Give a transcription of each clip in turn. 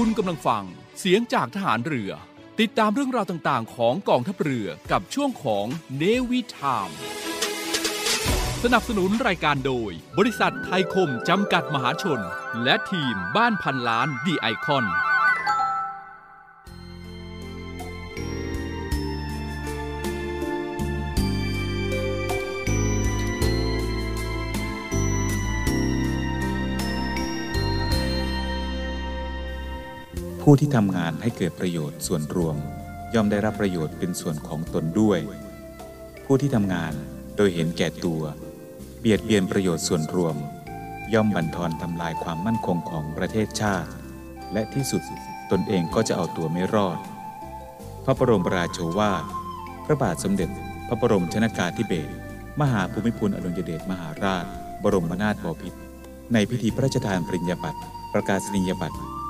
คุณกำลังฟังเสียงจากทหารเรือ ติดตามเรื่องราวต่างๆ ของกองทัพเรือกับช่วงของเนวิทามสนับสนุนรายการโดย บริษัทไทยคมจำกัดมหาชน และทีมบ้านพันล้านดีไอคอน ผู้ที่ทำงานให้เกิดประโยชน์ส่วนรวม ย่อมได้รับประโยชน์เป็นส่วนของตนด้วย ผู้ที่ทำงานโดยเห็นแก่ตัว เบียดเบียนประโยชน์ส่วนรวม ย่อมบั่นทอนทำลายความมั่นคงของประเทศชาติ และที่สุดตนเองก็จะเอาตัวไม่รอด พระบรมราโชวาทพระบาทสมเด็จ พระบรมชนากาธิเบศรมหาภูมิพลอดุลยเดชมหาราช บรมนาถบพิตรในพิธีพระราชทานปริญญาบัตรประกาศนียบัตร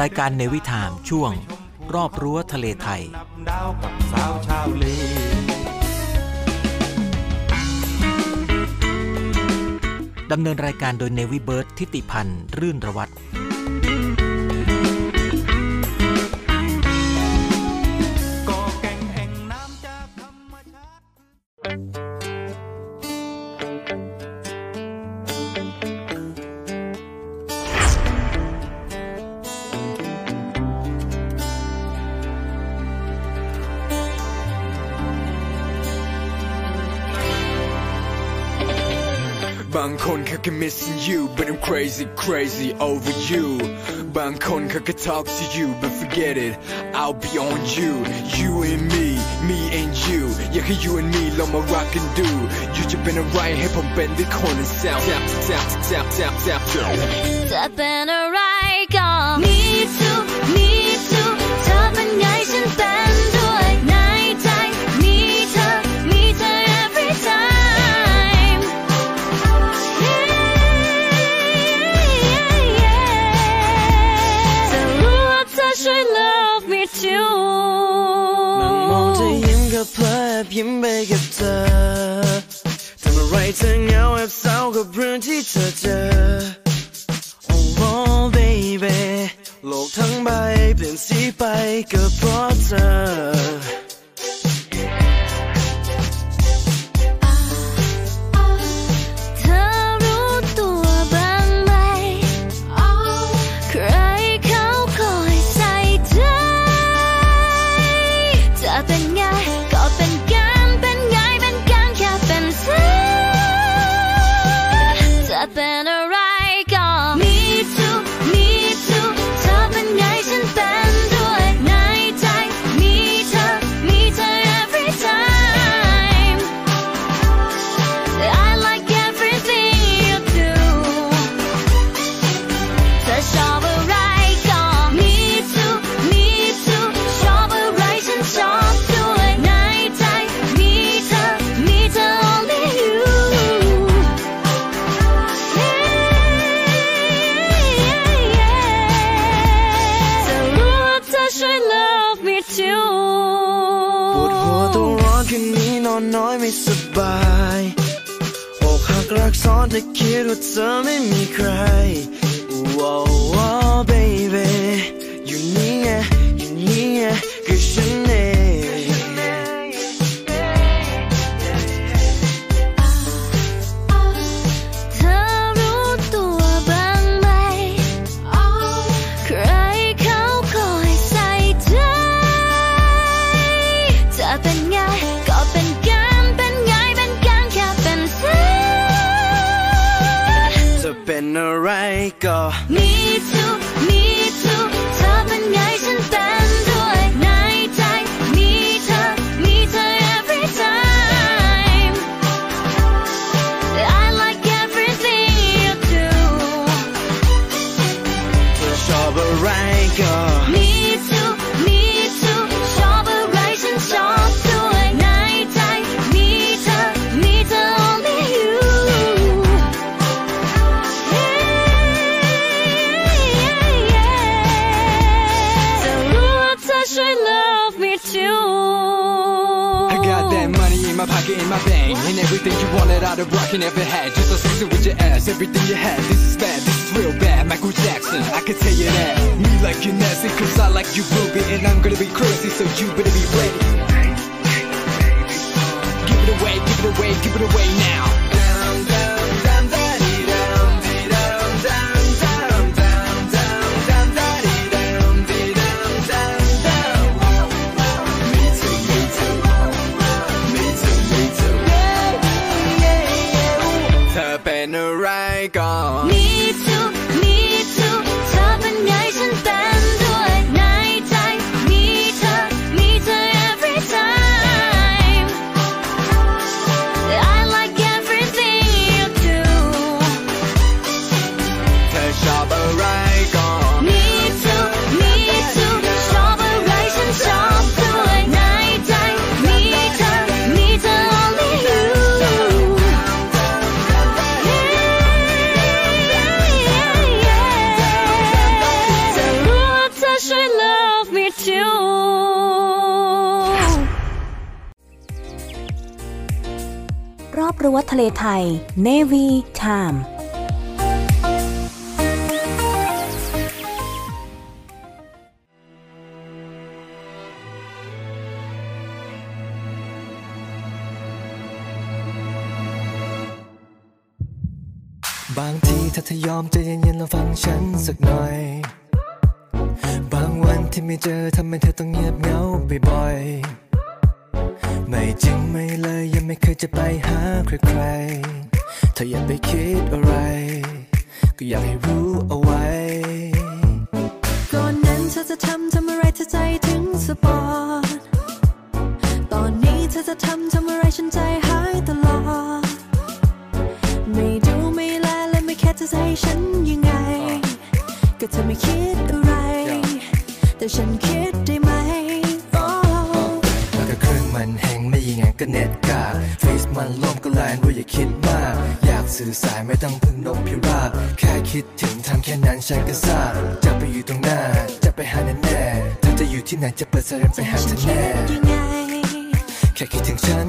รายการเนวิถามช่วง รอบรั้วทะเลไทยดำเนินรายการโดยเนวิเบิร์ตทิติพันธ์ รื่นระวัตร างคนเขาก็ missing you but I'm crazy crazy over you บางคนเขาก็ talk to you but forget it I'll be on you you and me me and you อยากให้ you and me ลองมา rock and do you จะเป็นอะไรให้ผมเป็นได้คน tap tap tap tap tap tap จะเป็นอะไร ธอทำอะไรเธอเหงาแอบเศร้ากับเรื่องที่เธอเจอ Oh baby โลกทั้งใบเปลี่ยนสีไปก็เพราะเธอ แต่คิดว่า the right call. รั้วทะเลไทย Navy Time บางทีถ้าเธอยอมใจเย็นๆลองฟังฉันสักหน่อย บางวันที่ไม่เจอทำไมเธอต้องเงียบเหงาบ่อยๆ ไม่จริงไม่เลยยังไม่เคยจะไปหาใครใครเธออย่าไปคิดอะไร ก็อยากให้รู้เอาไว้ก่อนนั้นเธอจะทำทำอะไรเธอใจถึงสปอร์ตตอนนี้เธอจะทำทำอะไรฉันใจหายตลอด ไม่ดูไม่แลและไม่แค่จะให้ฉันยังไง ก็เธอไม่คิดอะไร แต่ฉันคิด็เน็ตกาเฟซมันล่มก็แลนว่าอย่าคิดมาก อยากสื่อสารไม่ต้องพึ่งนกพิราบแค่คิดถึงทำแค่นั้นฉันก็ทราบจะไปอยู่ตรงหน้า จะไปหาแน่แน่เธอจะอยู่ที่ไหนจะเปิดสายไปหาเธอแน่แค่คิดถึงฉัน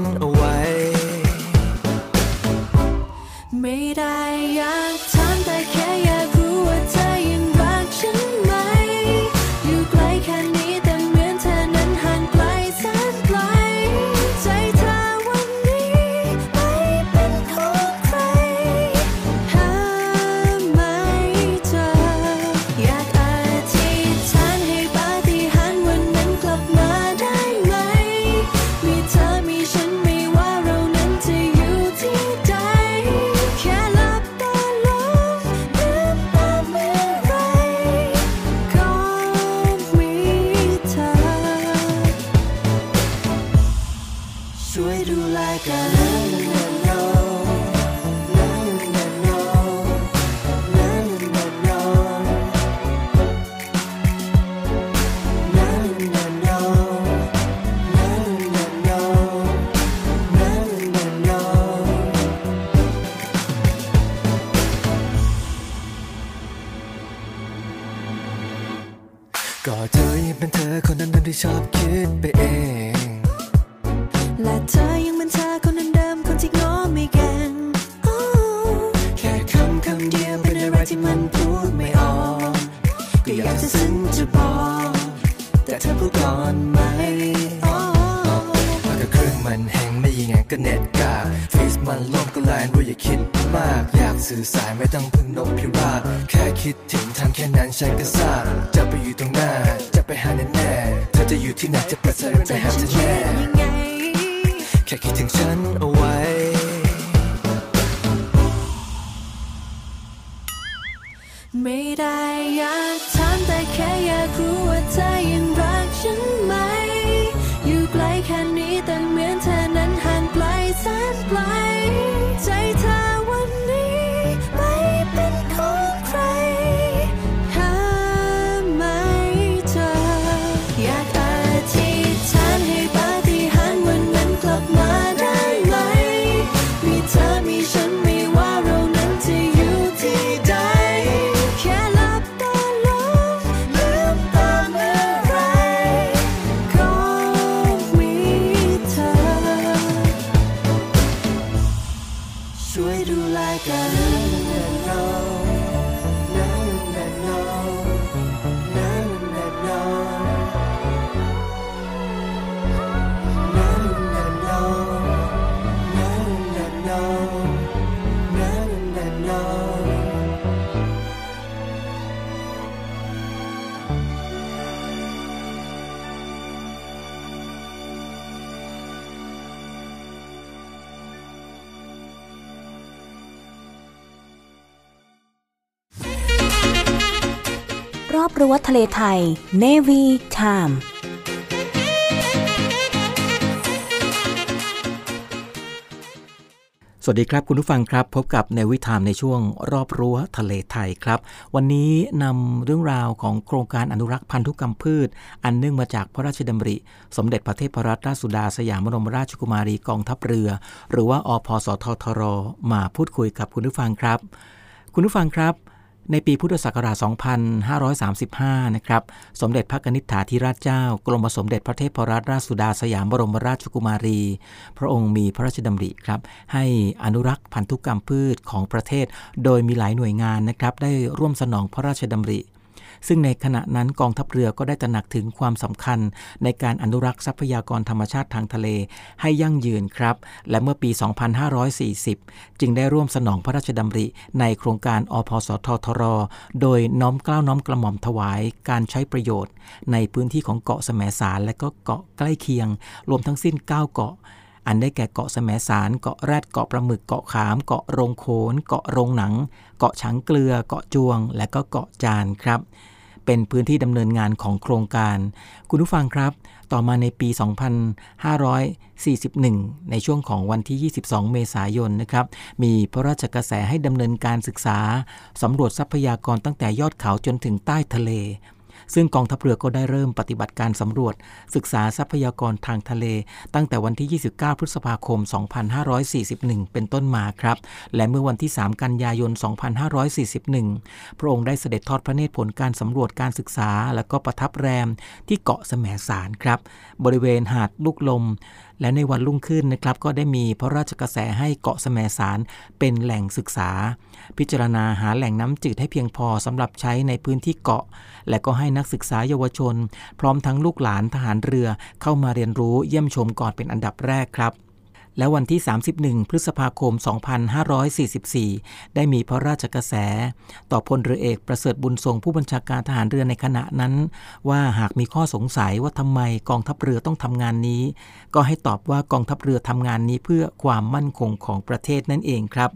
ะเลไทย Navy Time สวัสดีครับคุณผู้ฟังครับ พบกับในวิธามในช่วงรอบรั้วทะเลไทยครับ วันนี้นำเรื่องราวของโครงการอนุรักษ์พันธุกรรมพืช อันเนื่องมาจากพระราชดำริ สมเด็จพระเทพรัตนราชสุดาสยามบรมราชกุมารีกองทัพเรือ หรือว่าอพสททรมาพูดคุยกับคุณผู้ฟังครับ คุณผู้ฟังครับ ในปีพุทธศักราช 2535 นะครับ สมเด็จพระนิษฐาธิราชเจ้า กรมสมเด็จพระเทพรัตนราชสุดาสยามบรมราชกุมารี พระองค์มีพระราชดำริครับ ให้อนุรักษ์พันธุกรรมพืชของประเทศ โดยมีหลายหน่วยงานนะครับ ได้ร่วมสนองพระราชดำริ ซึ่งในขณะนั้นกองทัพเรือก็ได้ตระหนักถึงความสำคัญ ในการอนุรักษ์ทรัพยากรธรรมชาติทางทะเล ให้ยั่งยืนครับ และเมื่อปี 2540 จึงได้ร่วมสนองพระราชดำริในโครงการอพสททร โดยน้อมเกล้าน้อมกระหม่อมถวายการใช้ประโยชน์ ในพื้นที่ของเกาะแสมสารและก็เกาะใกล้เคียง รวมทั้งสิ้น 9 เกาะ อันได้แก่เกาะแสมสาร เกาะแรด เกาะปลาหมึก เกาะขาม เกาะโรงโขน เกาะโรงหนัง เกาะฉางเกลือ เกาะจวง และก็เกาะจานครับ เป็นพื้นที่ดำเนินงานของโครงการ คุณผู้ฟังครับ ต่อมาในปี 2541 ในช่วงของวันที่ 22 เมษายนนะครับ มีพระราชกระแสให้ดำเนินการศึกษาสำรวจทรัพยากรตั้งแต่ยอดเขาจนถึงใต้ทะเล ซึ่งกองทัพเรือก็ได้เริ่มปฏิบัติการสำรวจ ศึกษาทรัพยากรทางทะเล ตั้งแต่วันที่ 29 พฤษภาคม 2541 เป็นต้นมาครับ และเมื่อวันที่ 3 กันยายน 2541 พระองค์ได้เสด็จทอดพระเนตรผลการสำรวจการศึกษา และก็ประทับแรมที่เกาะแสมสารครับ บริเวณหาดลูกลม และในวันรุ่งขึ้นนะครับก็ได้มีพระราชกระแสให้เกาะแสมสารเป็นแหล่งศึกษา พิจารณาหาแหล่งน้ำจืดให้เพียงพอสำหรับใช้ในพื้นที่เกาะ และก็ให้นักศึกษาเยาวชน พร้อมทั้งลูกหลานทหารเรือเข้ามาเรียนรู้เยี่ยมชมก่อนเป็นอันดับแรกครับ และวันที่ 31 พฤษภาคม 2544 ได้มีพระราชกระแส ต่อพลเรือเอกประเสริฐบุญทรงผู้บัญชาการทหารเรือในขณะนั้น ว่าหากมีข้อสงสัยว่าทำไมกองทัพเรือต้องทำงานนี้ ก็ให้ตอบว่ากองทัพเรือทำงานนี้เพื่อความมั่นคงของประเทศนั่นเองครับ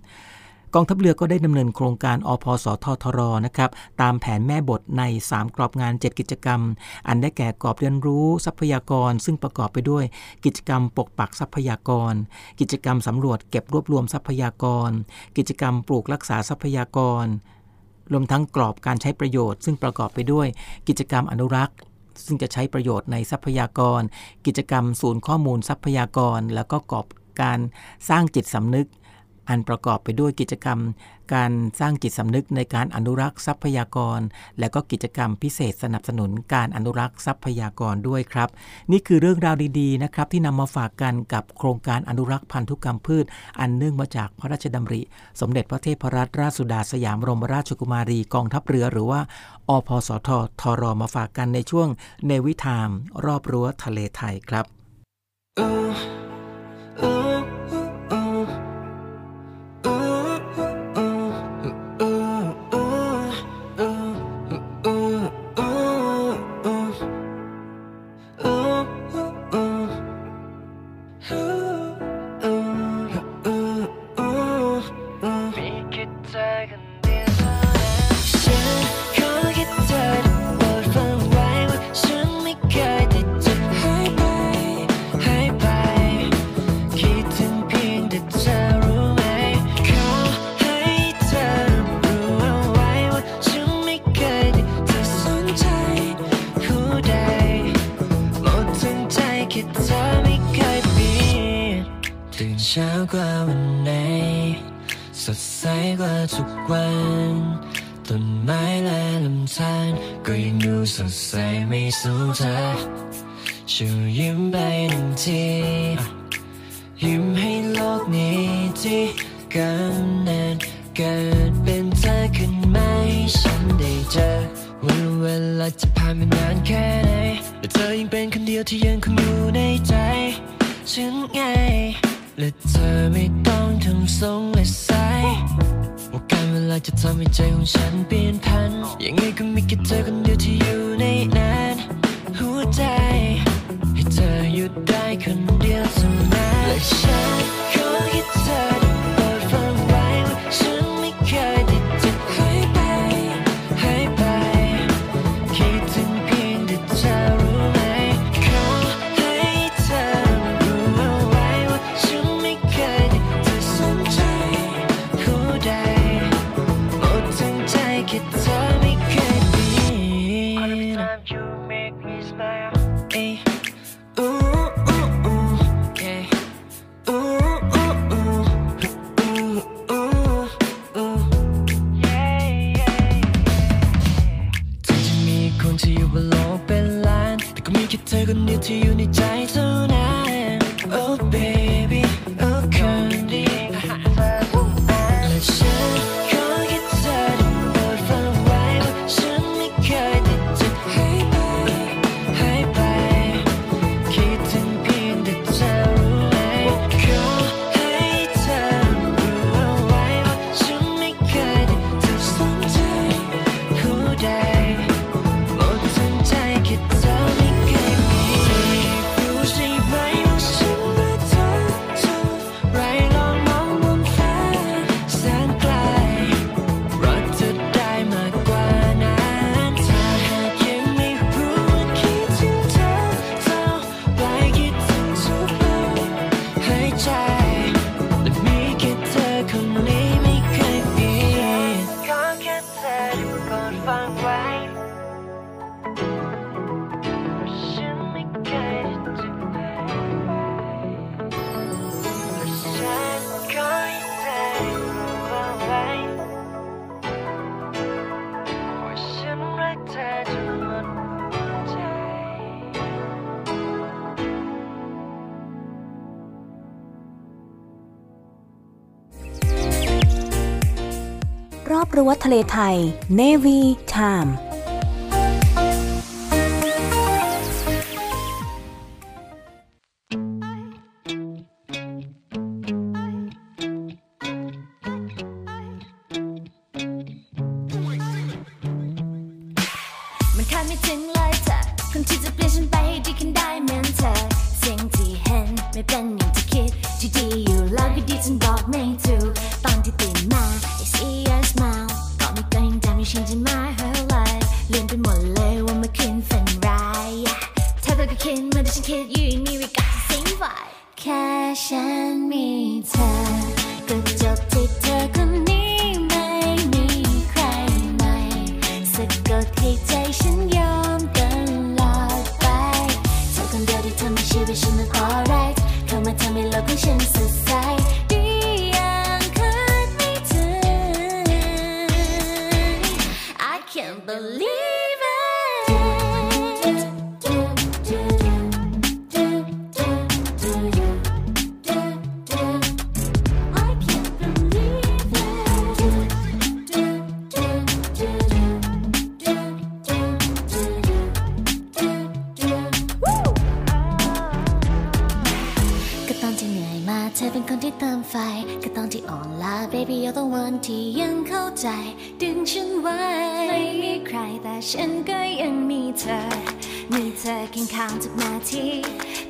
กองทัพเรือก็ได้ดำเนินโครงการอพสททรนะครับตามแผนแม่บทใน 3 กรอบงาน 7 กิจกรรม อันได้แก่กรอบเรียนรู้ทรัพยากร ซึ่งประกอบไปด้วย กิจกรรมปกปักทรัพยากร กิจกรรมสำรวจเก็บรวบรวมทรัพยากร กิจกรรมปลูกรักษาทรัพยากร รวมทั้งกรอบการใช้ประโยชน์ ซึ่งประกอบไปด้วย กิจกรรมอนุรักษ์ซึ่งจะใช้ประโยชน์ในทรัพยากร กิจกรรมศูนย์ข้อมูลทรัพยากร แล้วก็กรอบการสร้างจิตสำนึก อันประกอบไปด้วยกิจกรรม การสร้างจิตสำนึกในการอนุรักษ์ทรัพยากร และก็กิจกรรมพิเศษสนับสนุนการอนุรักษ์ทรัพยากรด้วยครับ นี่คือเรื่องราวดีๆนะครับที่นำมาฝากกันกับโครงการอนุรักษ์พันธุกรรมพืช อันเนื่องมาจากพระราชดำริ สมเด็จพระเทพรัตนราชสุดาสยามบรมราชกุมารีกองทัพเรือหรือว่าอพสททรมาฝากกันในช่วงเนวิทาม รอบรั้วทะเลไทยครับมี สู้เธอช่วยยิ้มไปหนึ่งที ยิ้มให้โลกนี้ที่กำเนันเกิดเป็นเธอขึ้นมาให้ฉันได้เจอวันเวลาจะผ่านมานานแค่ไหนแต่เธอยังเป็นคนเดียวที่ยังคงอยู่ในใจฉันไงและเธอไม่ต้องทำทรง จะทำให้ใจของฉันเปลี่ยนพัน ยังไงก็มีแค่เธอคนเดียวที่อยู่ในนั้นหัวใจ ให้เธอหยุดได้คนเดียวเท่านั้นและฉันขอให้เธอ รั้วทะเลไทย Navy Time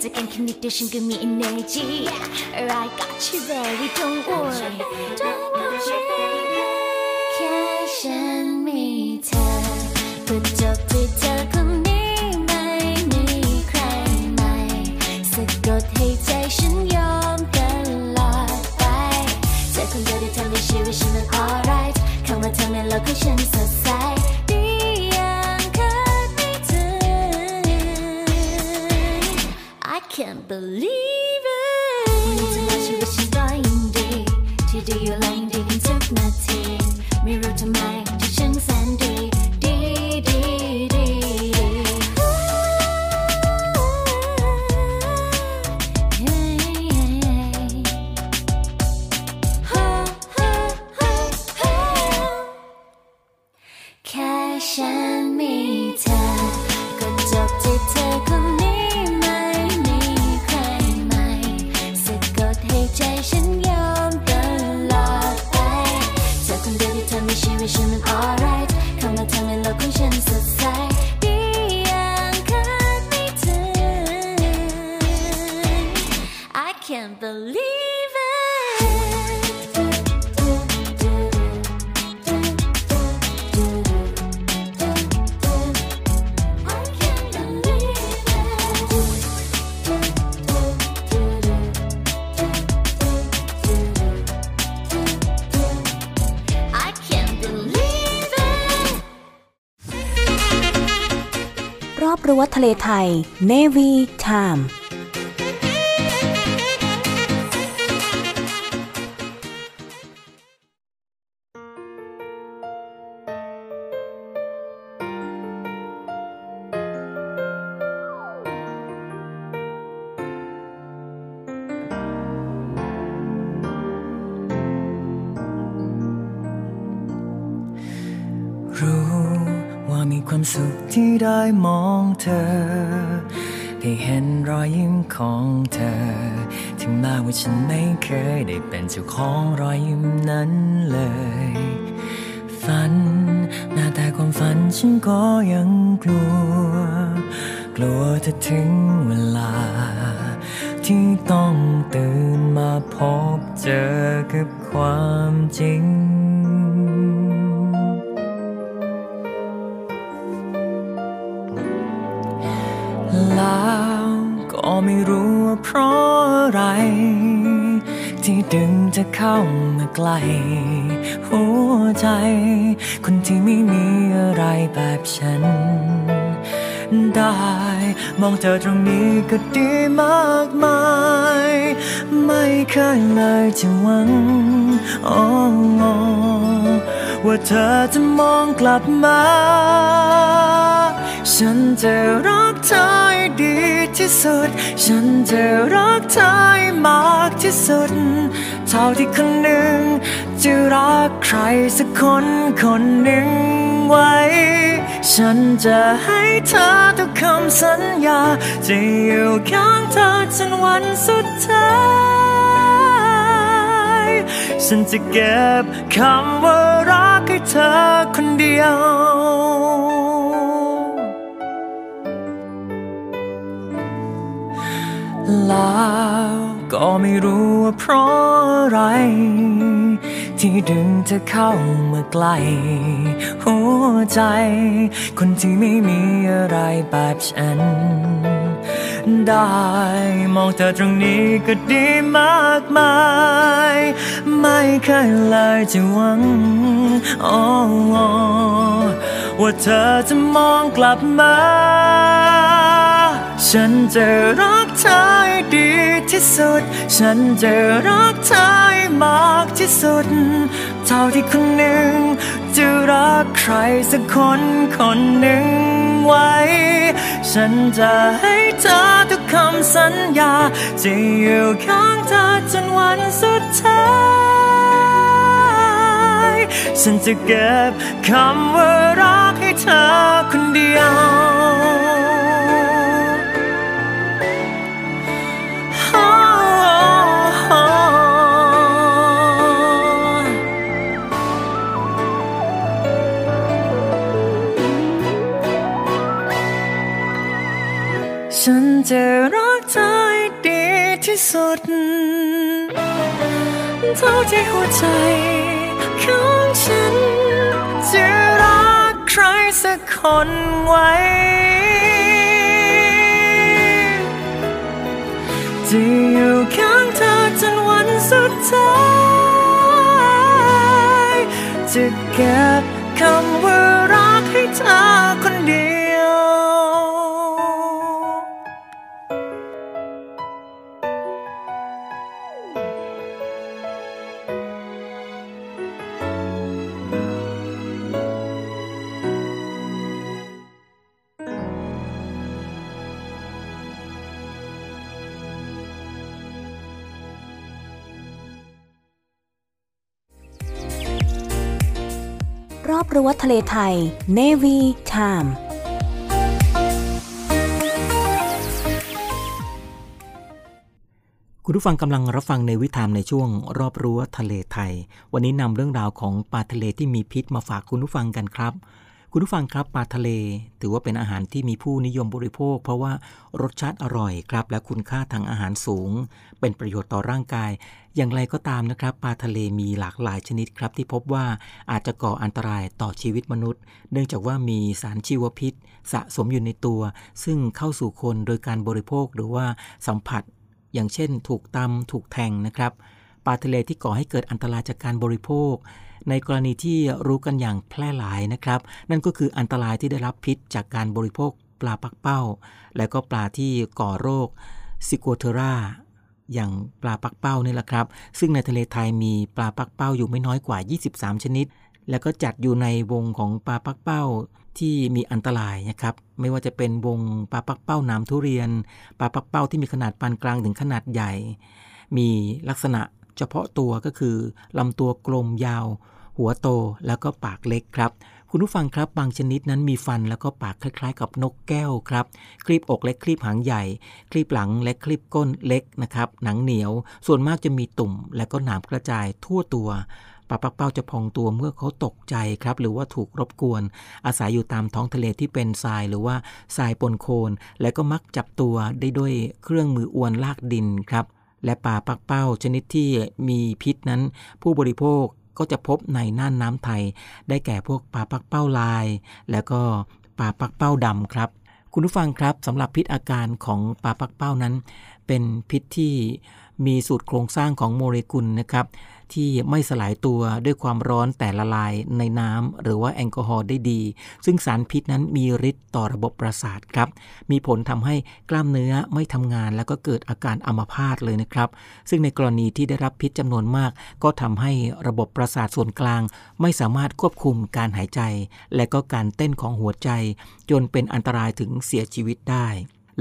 music and connection give me energy. Yeah. I got you, baby, don't worry. Don't worry, baby. แค่ฉันมีเธอก็จบด้วยเธอคนนี้ไม่มีใครใหม่สะกให้ใจฉันยอมตลอยไปจะอคนเดียวที่ทำให้ชีวิตฉันมัน alright เข้ามาทำให้โลกของฉันสดใส believe. Thai Navy Time ความสุขที่ได้มองเธอ ได้เห็นรอยยิ้มของเธอ ถึงแม้ว่าฉันไม่เคยได้เป็นเจ้าของรอยยิ้มนั้นเลย ฝันแม้แต่ความฝันฉันก็ยังกลัว กลัวจะถึงเวลา ที่ต้องตื่นมาพบเจอกับความจริง ไม่รู้ว่าเพราะอะไร ที่ดึงจะเข้ามาใกล้หัวใจ คนที่ไม่มีอะไรแบบฉัน ได้ มองเธอตรงนี้ก็ดีมากมาย ไม่เคยเลยจะหวังอ้ว่าเธอจะมองกลับมา ฉันจะรักเธอให้ดีที่สุด ฉันจะรักเธอให้มากที่สุด เท่าที่คนหนึ่ง จะรักใครสักคนคนหนึ่งไว้ ฉันจะให้เธอทุกคำสัญญา จะอยู่ข้างเธอจนวันสุดท้าย ฉันจะเก็บคำว่ารักให้เธอคนเดียว แล้ว ก็ไม่รู้ว่าเพราะอะไร ที่ดึงเธอเข้ามาใกล้หัวใจ คนที่ไม่มีอะไรแบบฉัน ได้มองเธอตรงนี้ก็ดีมากมาย ไม่เคยเลยจะหวังโอ้ว่าเธอจะมองกลับมา ฉันจะรักเธอให้ดีที่สุด ฉันจะรักเธอให้มากที่สุด เท่าที่คนหนึ่ง จะรักใครสักคนคนหนึ่งไว้ ฉันจะให้เธอทุกคำสัญญาจะอยู่ข้างเธอจนวันสุดท้ายฉันจะเก็บคำว่ารักให้เธอคนเดียว จะรักเธอให้ดีที่สุด เท่าที่หัวใจของฉัน จะรักใครสักคนไว้ จะอยู่ข้างเธอจนวันสุดท้าย จะเก็บคำว่ารักให้เธอคนเดียว รอบรั้วทะเลไทย Navy Time คุณผู้ฟังกำลังรับฟังในวิถามในช่วงรอบรั้วทะเลไทย วันนี้นำเรื่องราวของปลาทะเลที่มีพิษมาฝากคุณผู้ฟังกันครับ คุณผู้ฟังครับปลาทะเล ถือว่าเป็นอาหารที่มีผู้นิยมบริโภค เพราะว่ารสชาติอร่อยครับ และคุณค่าทางอาหารสูง เป็นประโยชน์ต่อร่างกาย อย่างไรก็ตามนะครับปลาทะเลมีหลากหลายชนิดครับที่พบว่าอาจจะก่ออันตรายต่อชีวิตมนุษย์ เนื่องจากว่ามีสารชีวพิษ สะสมอยู่ในตัว ซึ่งเข้าสู่คนโดยการบริโภคหรือว่าสัมผัส อย่างเช่น ถูกตำถูกแทงนะครับปลาทะเลที่ก่อให้เกิดอันตรายจากการบริโภค ในกรณีที่รู้กันอย่างแพร่หลายนะครับ นั่นก็คืออันตรายที่ได้รับพิษจากการบริโภค ปลาปักเป้า และก็ปลาที่ก่อโรคซิโกเทรา อย่างปลาปักเป้านี่แหละครับ ซึ่งในทะเลไทยมีปลาปักเป้าอยู่ไม่น้อยกว่า 23 ชนิด แล้วก็จัดอยู่ในวงของปลาปักเป้าที่มีอันตรายนะครับ ไม่ว่าจะเป็นวงปลาปักเป้าน้ำทุเรียน ปลาปักเป้าที่มีขนาดปานกลางถึงขนาดใหญ่ มีลักษณะเฉพาะตัวก็คือลำตัวกลมยาว หัวโตแล้วก็ปากเล็กครับ คุณผู้ฟังครับบางชนิดนั้นมีฟันแล้วก็ปากคล้ายๆ กับนกแก้วครับ คลีบอกและคลีบหางใหญ่ คลีบหลังและคลีบก้นเล็กนะครับ หนังเหนียว ส่วนมากจะมีตุ่ม และก็หนามกระจายทั่วตัวปลาปักเป้าจะพองตัวเมื่อเขาตกใจครับ หรือว่าถูกรบกวน อาศัยอยู่ตามท้องทะเลที่เป็นทรายหรือว่าทรายปนโคลนและก็มักจับตัวได้ด้วยเครื่องมืออวนลากดินครับ และปลาปักเป้าชนิดที่มีพิษนั้น ผู้บริโภค ก็จะพบในน่านน้ำไทย ได้แก่พวกปลาปักเป้าลาย แล้วก็ปลาปักเป้าดำครับคุณผู้ฟังครับสำหรับพิษอาการของปลาปักเป้านั้น เป็นพิษที่มีสูตรโครงสร้างของโมเลกุลนะครับ ที่ไม่สลายตัวด้วยความร้อนแต่ละลายในน้ำหรือว่าแอลกอฮอล์ได้ดี ซึ่งสารพิษนั้นมีฤทธิ์ต่อระบบประสาทครับ มีผลทำให้กล้ามเนื้อไม่ทำงาน แล้วก็เกิดอาการอัมพาตเลยนะครับ ซึ่งในกรณีที่ได้รับพิษจำนวนมาก ก็ทำให้ระบบประสาทส่วนกลาง ไม่สามารถควบคุมการหายใจ และก็การเต้นของหัวใจ จนเป็นอันตรายถึงเสียชีวิตได้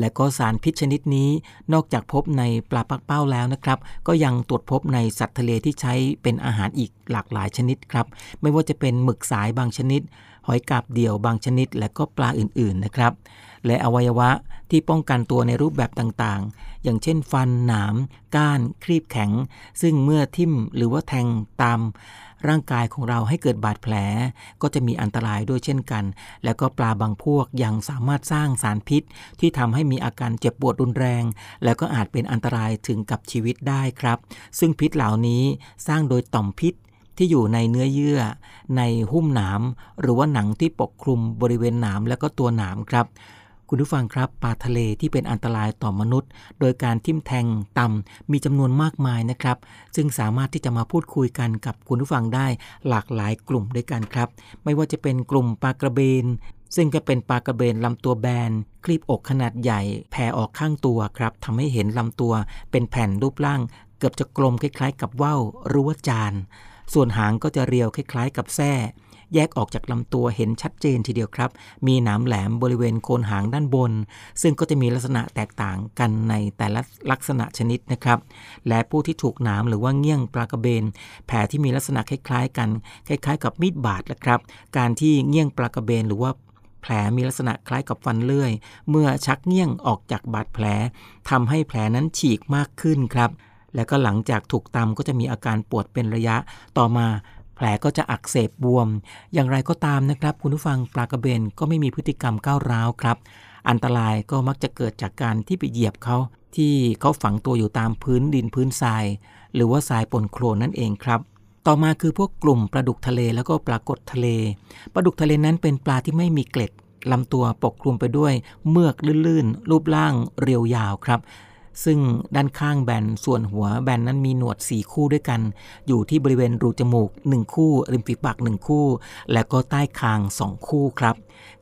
และก็สารพิษชนิดนี้นอกจากพบในปลาปักเป้าแล้วนะครับ ก็ยังตรวจพบในสัตว์ทะเลที่ใช้เป็นอาหารอีกหลากหลายชนิดครับ ไม่ว่าจะเป็นหมึกสายบางชนิด หอยกาบเดี่ยวบางชนิด และก็ปลาอื่นๆนะครับ และอวัยวะที่ป้องกันตัวในรูปแบบต่างๆ อย่างเช่นฟันหนาม ก้าน ครีบแข็ง ซึ่งเมื่อทิ่มหรือว่าแทงตาม ร่างกายของเราให้เกิดบาดแผล ก็จะมีอันตรายด้วยเช่นกัน แล้วก็ปลาบางพวกยังสามารถสร้างสารพิษ ที่ทำให้มีอาการเจ็บปวดรุนแรง แล้วก็อาจเป็นอันตรายถึงกับชีวิตได้ครับ ซึ่งพิษเหล่านี้สร้างโดยต่อมพิษที่อยู่ในเนื้อเยื่อ ในหุ้มหนามหรือว่าหนังที่ปกคลุมบริเวณหนามและก็ตัวหนามครับ คุณผู้ฟังครับปลาทะเลที่เป็นอันตรายต่อมนุษย์ โดยการทิ่มแทงต่ำมีจำนวนมากมายนะครับ ซึ่งสามารถที่จะมาพูดคุยกันกับคุณผู้ฟังได้หลากหลายกลุ่มด้วยกันครับ ไม่ว่าจะเป็นกลุ่มปลากระเบนซึ่งก็เป็นปลากระเบนลำตัวแบน คลีบอกขนาดใหญ่ แผ่ออกข้างตัวครับทำให้เห็นลำตัว เป็นแผ่นรูปร่าง เกือบจะกลมคล้ายๆ กับว่าวหรือว่าจาน ส่วนหางก็จะเรียวคล้ายๆ กับแส้ แยกออกจากลำตัวเห็นชัดเจนทีเดียวครับ มีหนามแหลมบริเวณโคนหางด้านบน ซึ่งก็จะมีลักษณะแตกต่างกันในแต่ละลักษณะชนิดนะครับ และผู้ที่ถูกหนามหรือว่าเงี้ยงปลากระเบน แผลที่มีลักษณะคล้ายๆ กัน คล้ายๆ กับมีดบาดนะครับ การที่เงี้ยงปลากระเบนหรือว่าแผลมีลักษณะคล้ายกับฟันเลื่อย เมื่อชักเงี้ยงออกจากบาดแผลทำให้แผลนั้นฉีกมากขึ้นครับ และก็หลังจากถูกตำก็จะมีอาการปวดเป็นระยะ ต่อมา แผลก็จะอักเสบบวม อย่างไรก็ตามนะครับ คุณผู้ฟังปลากระเบนก็ไม่มีพฤติกรรมก้าวร้าวครับ อันตรายก็มักจะเกิดจากการที่ไปเหยียบเขาที่เขาฝังตัวอยู่ตามพื้นดินพื้นทราย หรือว่าทรายปนโคลนนั่นเองครับ ต่อมาคือพวกกลุ่มปลาดุกทะเลแล้วก็ปลากดทะเลปลาดุกทะเลนั้นเป็นปลาที่ไม่มีเกล็ดลำตัวปกคลุมไปด้วยเมือกลื่นๆ รูปร่างเรียวยาวครับ ซึ่งด้านข้างแบนส่วนหัวแบนนั้นมีหนวด 4 คู่ด้วยกัน อยู่ที่บริเวณรูจมูก 1 คู่ ริมฝีปาก 1 คู่ และก็ใต้คาง 2 คู่ครับ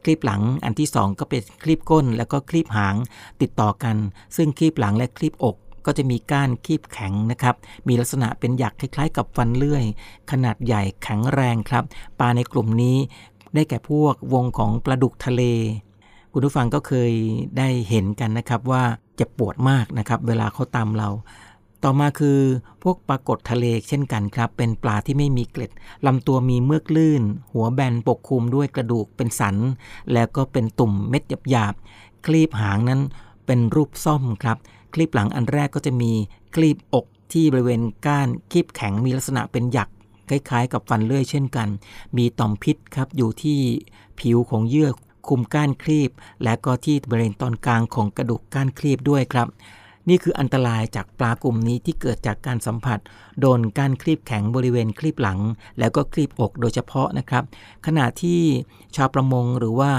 คลิปหลังอันที่ 2 ก็เป็นคลิปก้น แล้วก็คลิปหางติดต่อกัน ซึ่งคลิปหลังและคลิปอกก็จะมีก้านคีบแข็งนะครับ มีลักษณะเป็นหยักคล้ายๆ กับฟันเลื่อย ขนาดใหญ่แข็งแรงครับ ปลาในกลุ่มนี้ได้แก่พวกวงของปลาดุกทะเล คุณผู้ฟังก็เคยได้เห็นกันนะครับว่า เจ็บปวดมากนะครับ เวลาเขาตามเรา ต่อมาคือพวกปลากดทะเลเช่นกันครับ เป็นปลาที่ไม่มีเกล็ดลำตัวมีเมือกลื่น หัวแบนปกคลุมด้วยกระดูกเป็นสัน แล้วก็เป็นตุ่มเม็ดหยาบๆคลีบหางนั้นเป็นรูปซ่อมครับ คลีบหลังอันแรกก็จะมีคลีบอกที่บริเวณก้านคลีบแข็งมีลักษณะเป็นหยักคล้ายๆ กับฟันเลื่อยเช่นกัน มีต่อมพิษครับอยู่ที่ผิวของเยื่อ คุมก้านคลีบ และก็ที่บริเวณตอนกลางของกระดูกก้านคลีบด้วยครับ นี่คืออันตรายจากปลากลุ่มนี้ที่เกิดจากการสัมผัส โดนก้านคลีบแข็งบริเวณคลีบหลัง แล้วก็คลีบอกโดยเฉพาะนะครับ ขณะที่ชาวประมงหรือว่า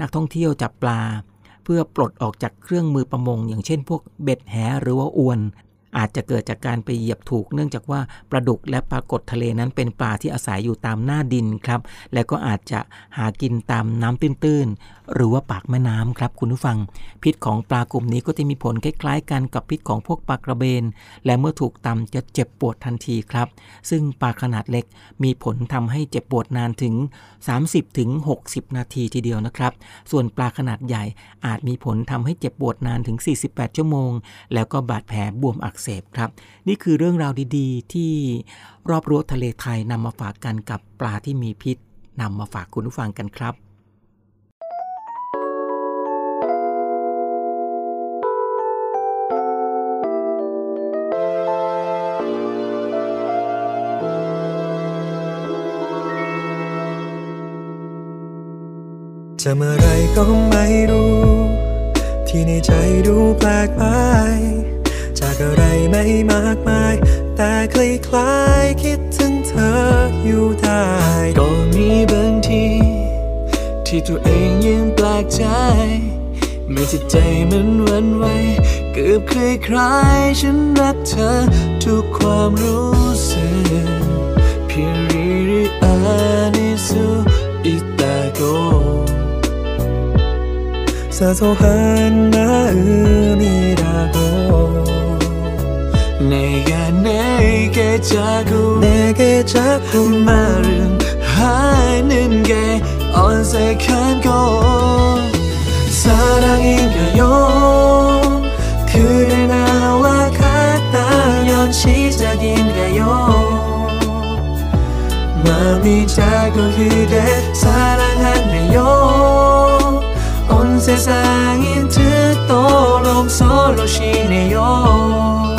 นักท่องเที่ยวจับปลาเพื่อปลดออกจากเครื่องมือประมง อย่างเช่นพวกเบ็ดแหหรือว่าอวน อาจจะเกิดจากการไปเหยียบถูก เนื่องจากว่าปลาดุกและปลากดทะเลนั้นเป็นปลาที่อาศัยอยู่ตามหน้าดินครับ และก็อาจจะหากินตามน้ำตื้นๆหรือว่าปากแม่น้ำครับคุณผู้ฟัง พิษของปลากลุ่มนี้ก็จะมีผลคล้ายๆ กันกับพิษของพวกปลากระเบน และเมื่อถูกตำจะเจ็บปวดทันทีครับ ซึ่งปลาขนาดเล็กมีผลทำให้เจ็บปวดนานถึง 30ถึง60นาทีทีเดียวนะครับ ส่วนปลาขนาดใหญ่อาจมีผลทำให้เจ็บปวดนานถึง 48 ชั่วโมง แล้วก็บาดแผลบวมอักเสบครับ นี่คือเรื่องราวดีๆ ที่รอบรั้วทะเลไทยนำมาฝากกันกับปลาที่มีพิษนำมาฝากคุณผู้ฟังกันครับ จะเมื่อไรก็ไม่รู้ ที่ในใจดูแปลกไปจากอะไรไม่มากมาย แต่คล้ายๆคิดถึงเธออยู่ได้ ก็มีบางที ที่ตัวเองยังแปลกใจเมื่อจิตใจมันวันไหวเกือบคล้ายๆฉันรักเธอ ทุกความรู้สึกเพียง 사소한 마음이라고. 내가 내게 자꾸 내게 자꾸 말은 하는 게 어색한 거. 사랑인가요. 그래 나와 같다면 시작인가요. 마음이 자꾸 그대 사랑하네요 온 세상이 듣도록 서로 쉬네요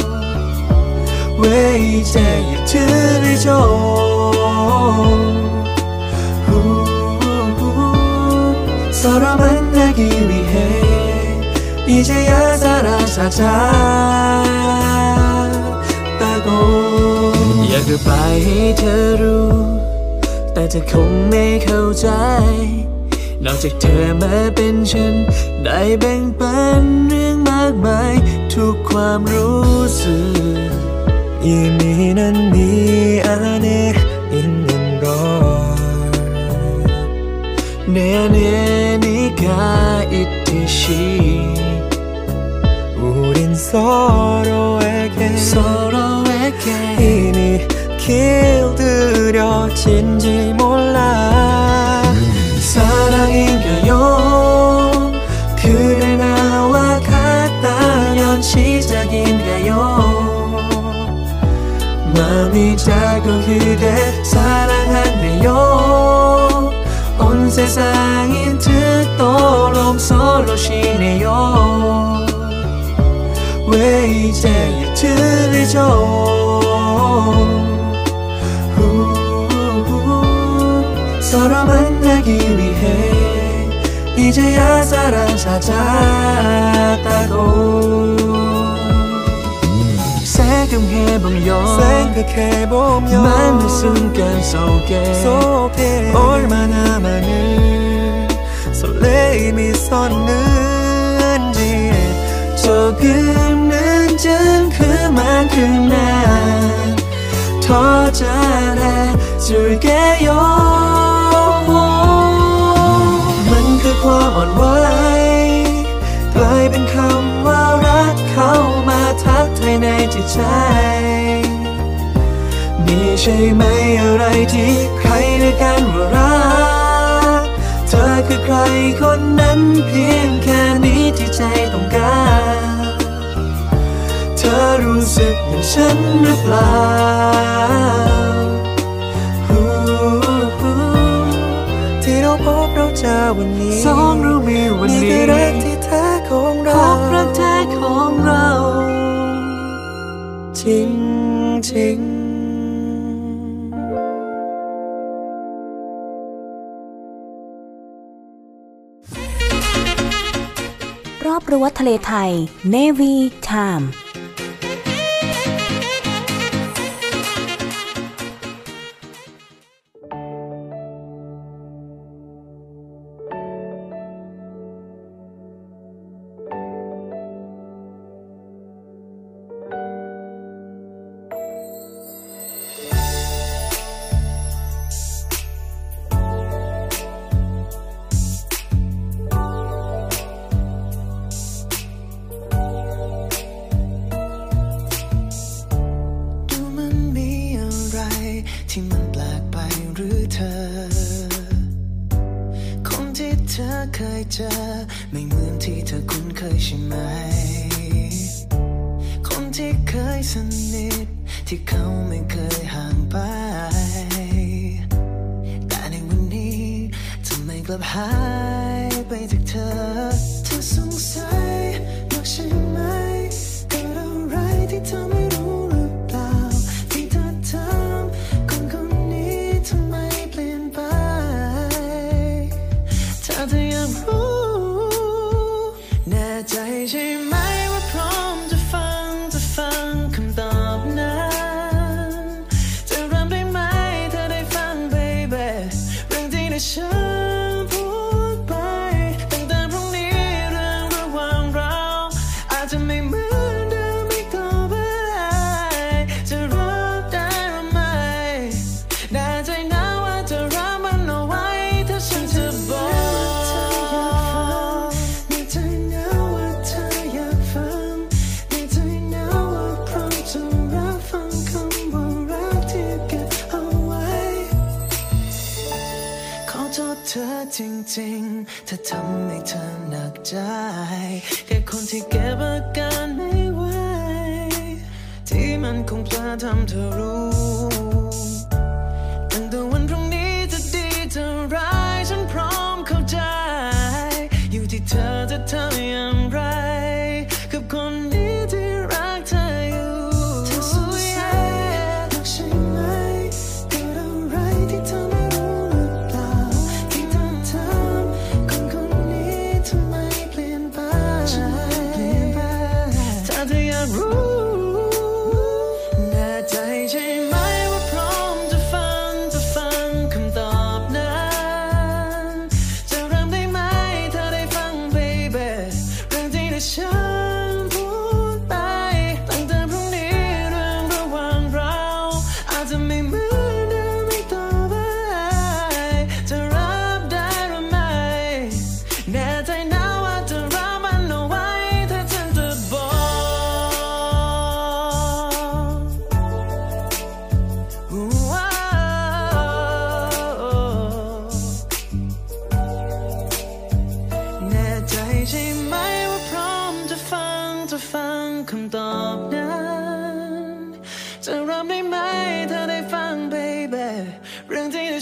왜 이제 이틀을 줘 서로 만나기 위해 이제야 살아가자고 อยากจะไปให้เธอรู้ แต่เธอคงไม่เข้าใจ นอกจากเธอมาเป็นฉัน ได้แบ่งปันเรื่องมากมาย ทุกความรู้สึก이미난네 안에 있는 걸 내 안에 네가 있듯이 우린 서로에게 서로에게 이미 길들여진지 몰라 사랑인가요. 그래 나와 같다면 시작인가요? 마음이 자꾸 그대 사랑하네요. 온 세상이 듣도록 서로 쉬네요. 왜 이제 이틀을 줘 서로 만나기 위해 이제야 사랑 찾았다고. 생각해보면 생각해보면 많은 순간 속에 속에 얼마나 많은 설레임이 섰는지. 조금 늦은 그만큼 난 더 잘해줄게요 ความอ่อนไหวกลายเป็นคำว่ารักเข้ามาทักทายในจิตใจมีใช่ไหมอะไรที่ใครในกันว่ารัก เธอคือใครคนนั้นเพียงแค่นี้ที่ใจต้องการ เธอรู้สึกเหมือนฉันหรือเปล่า พบเราเจอวันนี้สองเรามีวันนี้นี่คือรักที่แท้ของเราพบรักแท้ของเราจริงจริงรอบรั้วทะเลไทย Navy Time เรื่ ถ้าทำให้เธอหนักใจแค่คนที่เก็บอาการไม่ไหวที่มันคงพลาดทำเธอรู้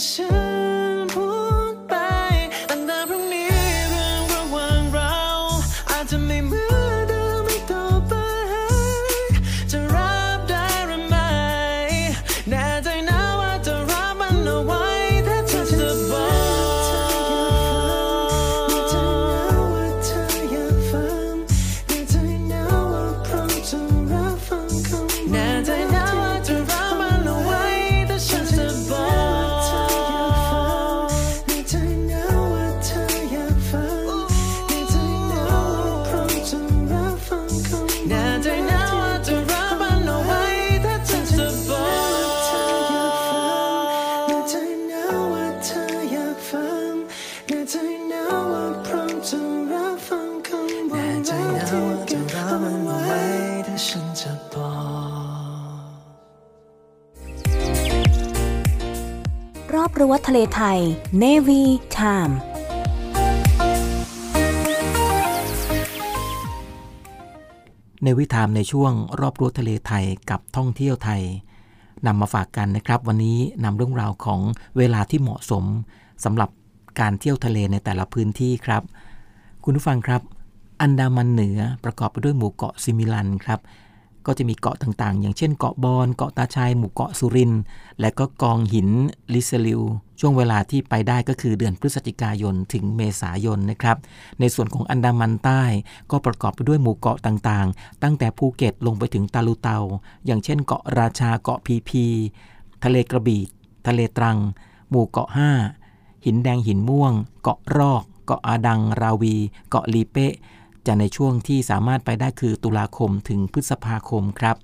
รื่ Navy Time ในวิถามในช่วงรอบรั้วทะเลไทยกับท่องเที่ยวไทยนำมาฝากกันนะครับ วันนี้นำเรื่องราวของเวลาที่เหมาะสมสำหรับการเที่ยวทะเลในแต่ละพื้นที่ครับ คุณผู้ฟังครับ อันดามันเหนือประกอบไปด้วยหมู่เกาะซิมิลันครับ ก็จะมีเกาะต่างๆ อย่างเช่นเกาะบอน เกาะตาชัยหมู่เกาะสุริน และก็กองหินริเชลิว ช่วงเวลาที่ไปได้ก็คือเดือนพฤศจิกายนถึงเมษายนนะครับ ในส่วนของอันดามันใต้ก็ประกอบไปด้วยหมู่เกาะต่างๆ ตั้งแต่ภูเก็ตลงไปถึงตะรุเตา อย่างเช่นเกาะราชาเกาะพีพี ทะเลกระบี่ทะเลตรัง หมู่เกาะ 5 หินแดงหินม่วง เกาะรอก เกาะอาดัง ราวี เกาะหลีเป๊ะจะในช่วงที่สามารถไปได้คือตุลาคมถึงพฤษภาคมครับ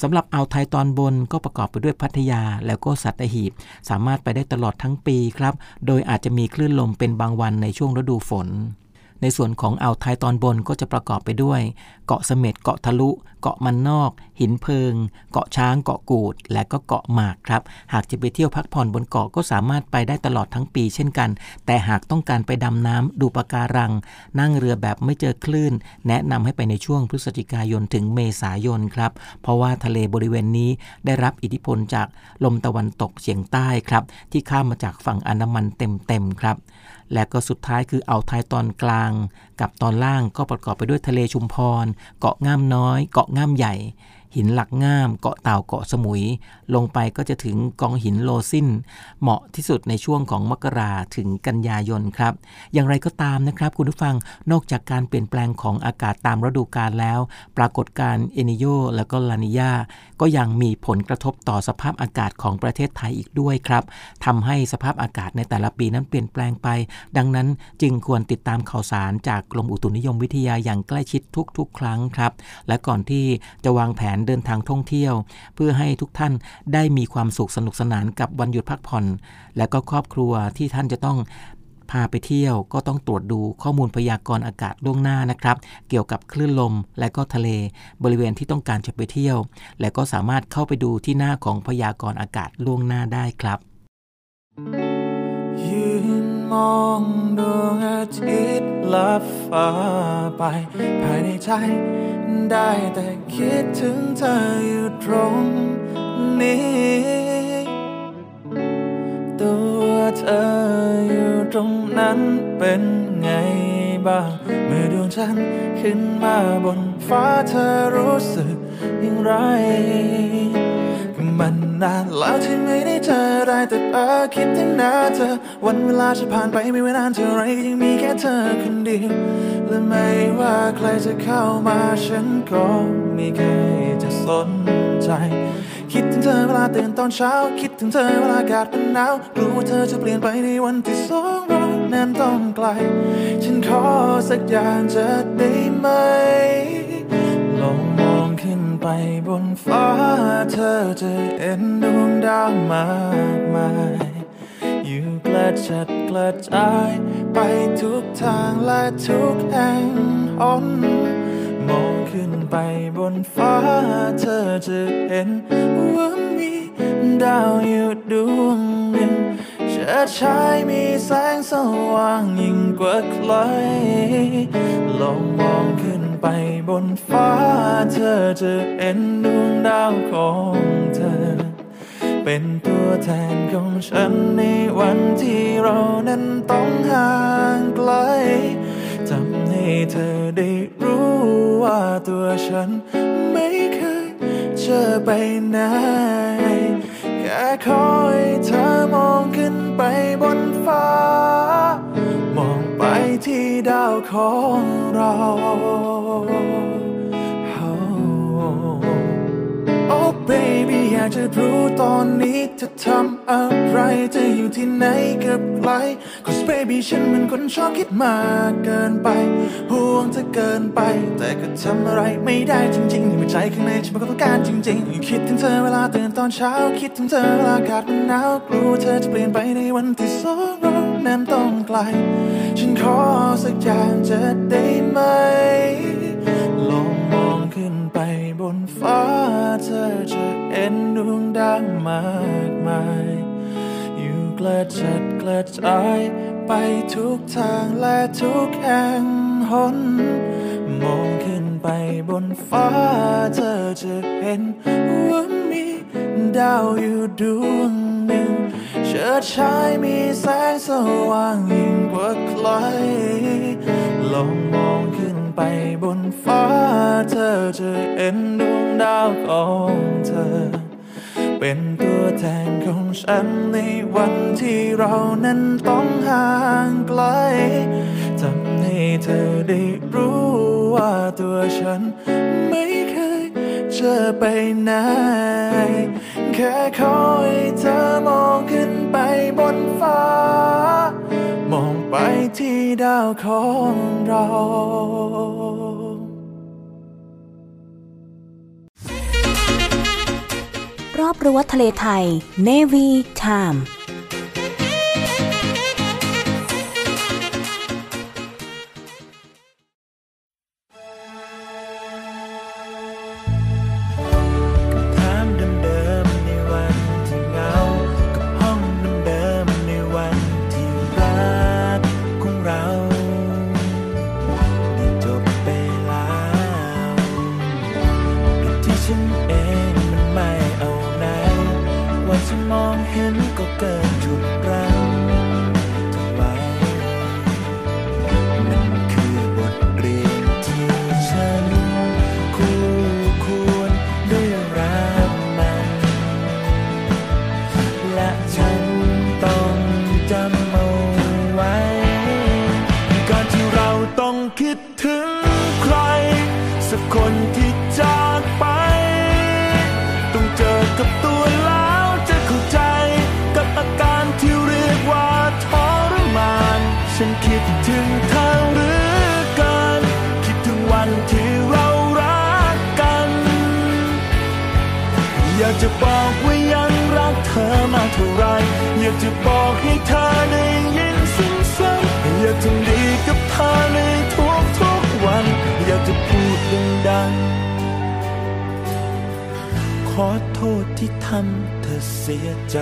สำหรับอ่าวไทยตอนบนก็ประกอบไปด้วยพัทยาแล้วก็สัตหีบ สามารถไปได้ตลอดทั้งปีครับ โดยอาจจะมีคลื่นลมเป็นบางวันในช่วงฤดูฝน ในส่วนของอ่าวไทยตอนบนก็จะประกอบไปด้วย เกาะเสม็ดเกาะทะลุ เกาะมันนอก หินเพิง เกาะช้างเกาะกูด และก็เกาะหมากครับ หากจะไปเที่ยวพักผ่อนบนเกาะก็สามารถไปได้ตลอดทั้งปีเช่นกัน แต่หากต้องการไปดำน้ำดูปะการัง นั่งเรือแบบไม่เจอคลื่น แนะนำให้ไปในช่วงพฤศจิกายนถึงเมษายนครับ เพราะว่าทะเลบริเวณนี้ได้รับอิทธิพลจากลมตะวันตกเฉียงใต้ครับที่ข้ามมาจากฝั่งอันดามันเต็มๆครับ และก็สุดท้ายคืออ่าวไทยตอนกลาง กับตอนล่างก็ประกอบไปด้วยทะเลชุมพร เกาะง่ามน้อย เกาะง่ามใหญ่ หินหลักง่าม เกาะเต่าเกาะสมุย ลงไปก็จะถึงกองหินโลซินเหมาะที่สุดในช่วงของมกราถึงกันยายนครับ อย่างไรก็ตามนะครับคุณผู้ฟังนอกจากการเปลี่ยนแปลงของอากาศตามฤดูกาลแล้ว ปรากฏการณ์เอนิโยและก็ลานิยาก็ยังมีผลกระทบต่อสภาพอากาศของประเทศไทยอีกด้วยครับทำให้สภาพอากาศในแต่ละปีนั้นเปลี่ยนแปลงไป ดังนั้นจึงควรติดตามข่าวสารจากกรมอุตุนิยมวิทยาอย่างใกล้ชิดทุกๆ ครั้งครับ และก่อนที่จะวางแผนเดินทางท่องเที่ยว เพื่อให้ทุกท่านได้มีความสุขสนุกสนานกับวันหยุดพักผ่อน และก็ครอบครัวที่ท่านจะต้องพาไปเที่ยวก็ต้องตรวจดูข้อมูลพยากรณ์อากาศล่วงหน้านะครับ เกี่ยวกับคลื่นลมและก็ทะเลบริเวณที่ต้องการจะไปเที่ยว และก็สามารถเข้าไปดูที่หน้าของพยากรณ์อากาศล่วงหน้าได้ครับยืน มองดวงอาทิตย์ลับฟ้าไป ภายในใจได้แต่คิดถึงเธออยู่ตรงนี้ ตัวเธออยู่ตรงนั้นเป็นไงบ้าง เมื่อดวงจันทร์ขึ้นมาบนฟ้าเธอรู้สึกอย่างไร มันนานแล้วที่ไม่ได้เจอได้แต่เออคิดถึงหน้าเธอ วันเวลาจะผ่านไปไม่ว่านานเท่าไรก็ยังมีแค่เธอคนเดียวและไม่ว่าใครจะเข้ามาฉันก็ไม่เคยจะสนใจคิดถึงเธอเวลาตื่นตอนเช้า คิดถึงเธอเวลาอากาศเป็นหนาวกลัวว่าเธอจะเปลี่ยนไปในวันที่สองเรานั้นต้องไกล ฉันขอสักอย่างจะได้ไหม ไปบนฟ้า เธอจะเห็นดวงดาวมากมาย อยู่กระจัดกระจาย ไปทุกทางและทุกแห่งหนมองขึ้นไปบนฟ้า เธอจะเห็นว่ามีดาวอยู่ดวงหนึ่งเชิดชายมีแสงสว่างยิ่งกว่าใครลองมอง ไปบนฟ้า เธอจะเห็นดวงดาวของเธอ เป็นตัวแทนของฉันในวันที่เรานั้นต้องห่างไกลทำให้เธอได้รู้ว่าตัวฉันไม่เคยเจอไปไหนแค่คอยเธอมองขึ้นไปบนฟ้า ไปที่ดาวของเราโอ้ baby อยากจะรู้ตอนนี้เธอทำอะไรเธอยู่ที่ไหนกับใคร cause baby ฉันเป็นคนชอบคิดมากเกินไปห่วงเธอเกินไป แต่ก็ทำอะไรไม่ได้จริงๆในหัวใจข้างในฉันเป็นคนต้องการจริงๆ คิดถึงเธอเวลาตื่นตอนเช้า คิดถึงเธอเวลาอากาศมันหนาวกลัวเธอจะเปลี่ยนไปในวันที่สองเรานั้นต้องไกล ฉันขอสักอย่างจะได้ไหม ลองมองขึ้นไปบนฟ้า เธอจะเห็นดวงดาวมากมาย อยู่กระจัดกระจายไปทุกทางและทุกแห่งหนมองขึ้นไปบนฟ้า เธอจะเห็นว่ามีดาวอยู่ดวง เชิดชายมีแสงสว่างยิ่งกว่าใคร ลองมองขึ้นไปบนฟ้า เธอจะเห็นดวงดาวของเธอ เป็นตัวแทนของฉันในวันที่เรานั้นต้องห่างไกลทำให้เธอได้รู้ว่าตัวฉันไม่เคยเจอไปไหน แค่คอยเธอมองขึ้น ไปบนฟ้า มองไปที่ดาวของเรารอบรั้วทะเลไทย Navy Time คิดถึงใคร สักคนที่จากไป ต้องเจอกับตัวแล้วจะเข้าใจ กับอาการที่เรียกว่าทรมาน ฉันคิดถึงเธอหรือเกิน คิดถึงวันที่เรารักกัน อยากจะบอกว่ายังรักเธอมากเท่าไร อยากจะบอกให้เธอได้ยินซ้ำๆอยากทำดีกับเธอในทุก งดัง ขอโทษที่ทำเธอเสียใจ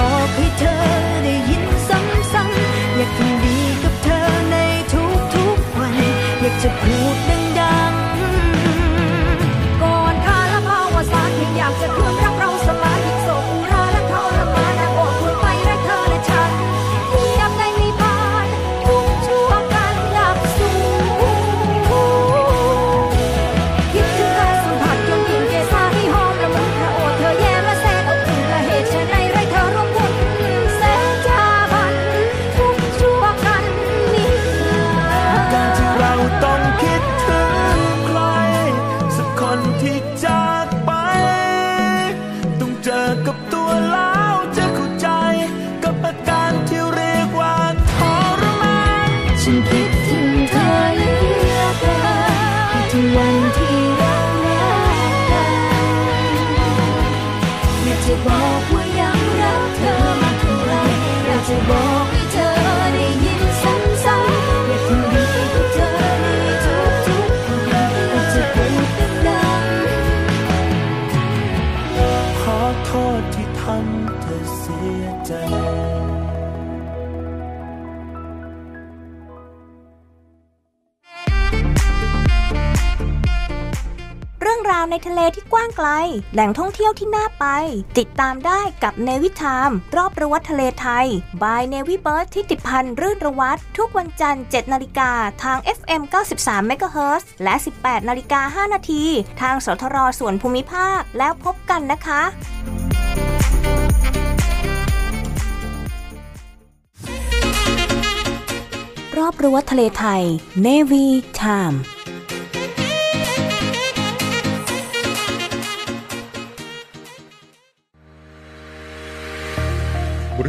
บอกให้ แหล่งท่องเที่ยวที่น่าไป ติดตามได้กับเนวิทามรอบประวัติทะเลไทย บายเนวิเบิร์ดทิติพันธ์รื่นระวัตทุกวันจันทร์ 7 นาฬิกาทาง FM 93 MHz และ 18 นาฬิกา 5 นาที ทางสทรส่วนภูมิภาคแล้วพบกันนะคะรอบรั้วทะเลไทยเน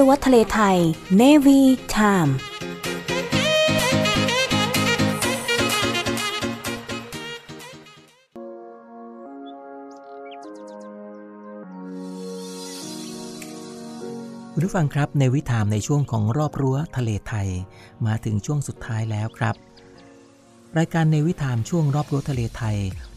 รั้วทะเลไทย Navy Time คุณผู้ฟังครับในวิถามในช่วงของรอบรั้วทะเลไทย มาถึงช่วงสุดท้ายแล้วครับ รายการในวิถามช่วงรอบรั้วทะเลไทย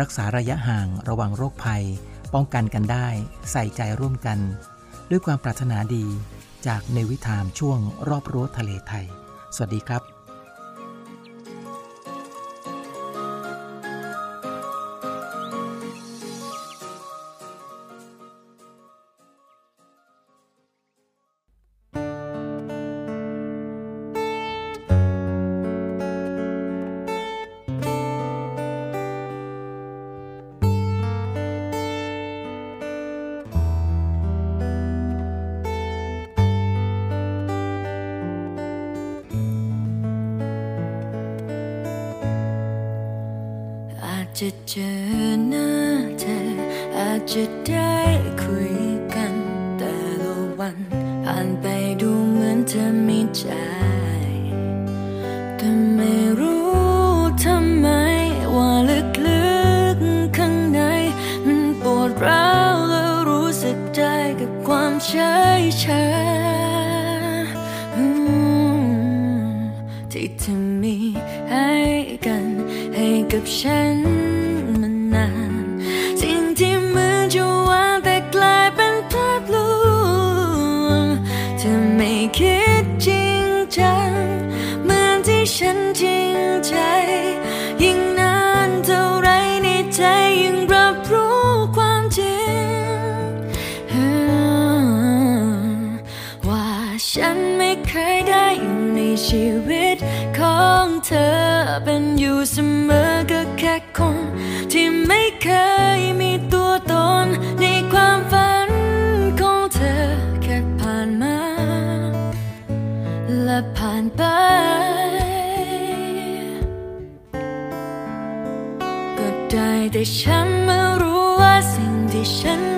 รักษาระยะห่างระวังโรคภัย ป้องกันกันได้ ใส่ใจร่วมกัน ด้วยความปรารถนาดีจากในวิถามช่วงรอบรั้วทะเลไทย สวัสดีครับ เป็นอยู่เสมอก็แค่คน ที่ไม่เคยมีตัวตน ในความฝันของเธอแค่ผ่านมา และผ่านไป ก็ได้แต่ฉันมารู้ว่าสิ่งที่ฉัน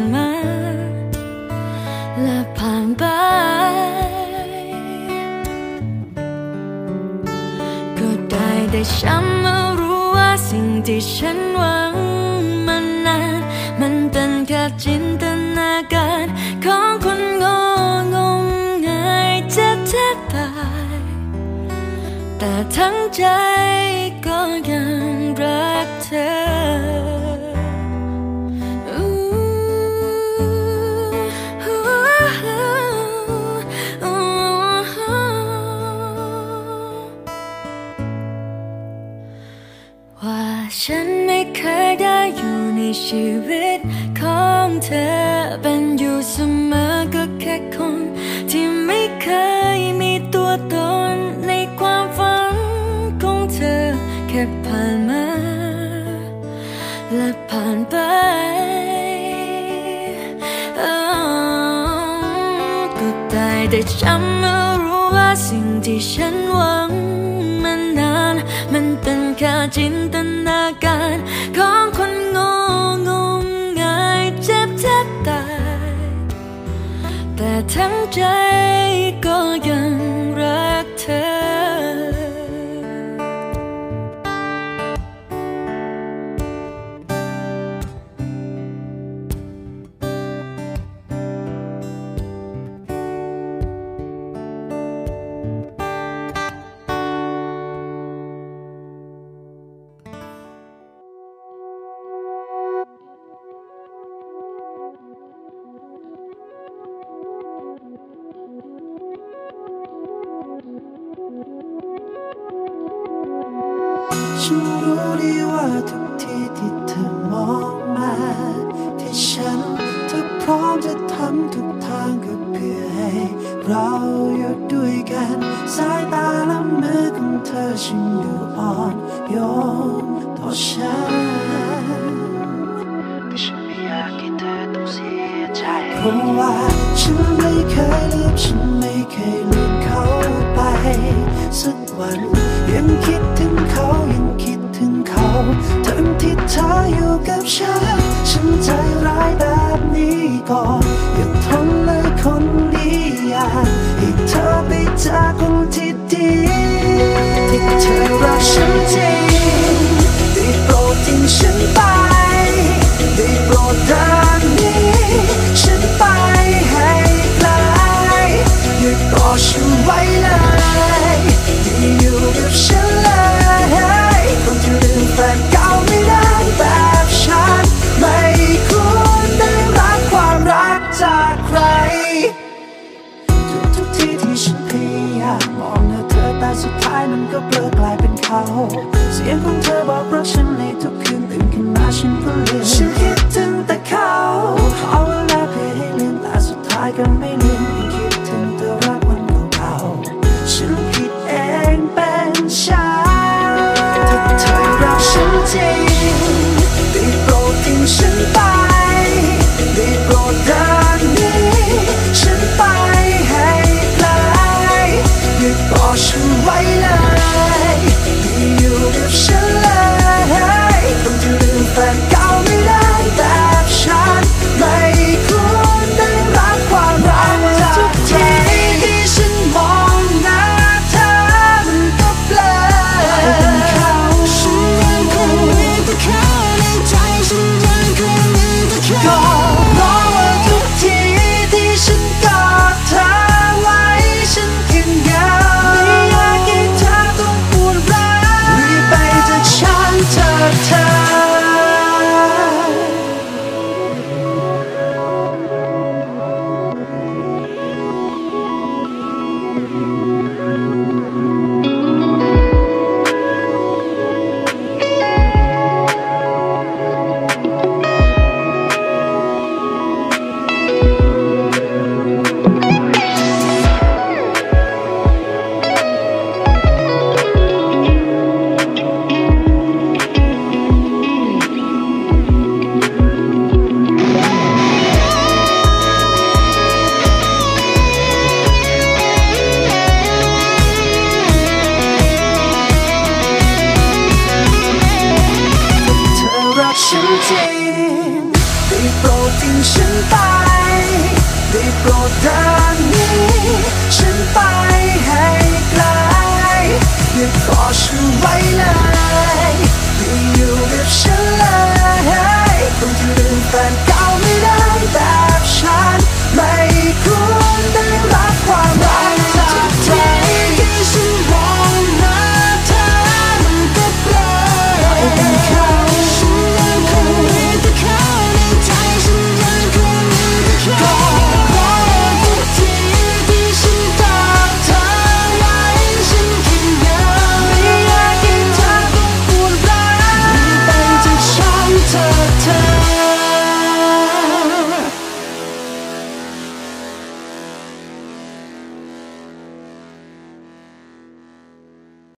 านมา และผ่านไป ก็ได้แต่ฉันมารู้ว่าสิ่งที่ฉันหวังมันนาน มันเป็นแค่จินตนาการของคนงงงงายจ็บแทบตาย แต่ทั้งใจก็ยังรักเธอ ชีวิตของเธอเป็นอยู่เสมอก็แค่คน ที่ไม่เคยมีตัวตนในความฝันของเธอ แค่ผ่านมา และผ่านไปก็ได้แต่จำมารู้ว่าสิ่งที่ฉันหวังมันนาน มันเป็นแค่จินตนาการของ ทั้ ทำทุกทางก็เพื่อให้ เราอยู่ด้วยกัน สายตาและมือของเธอฉันดูอ่อนโยนต่อฉันแต่ฉันไม่อยากให้เธอต้องเสียใจเพราะว่าฉันไม่เคยลืมฉันไม่เคยลืมเขาไป สักวัน ยังคิดถึงเขายังคิดถึงเขาทั้งที่เธออยู่กับฉัน ฉันใจร้ายแบ บ เสียงของเธอบอกรักฉันในทุกคืนตื่นขึ้นมาฉันก็ลืมฉันคิดถึงแต่เขา เอาเวลาเพื่อให้ลืมแต่สุดท้ายก็ไม่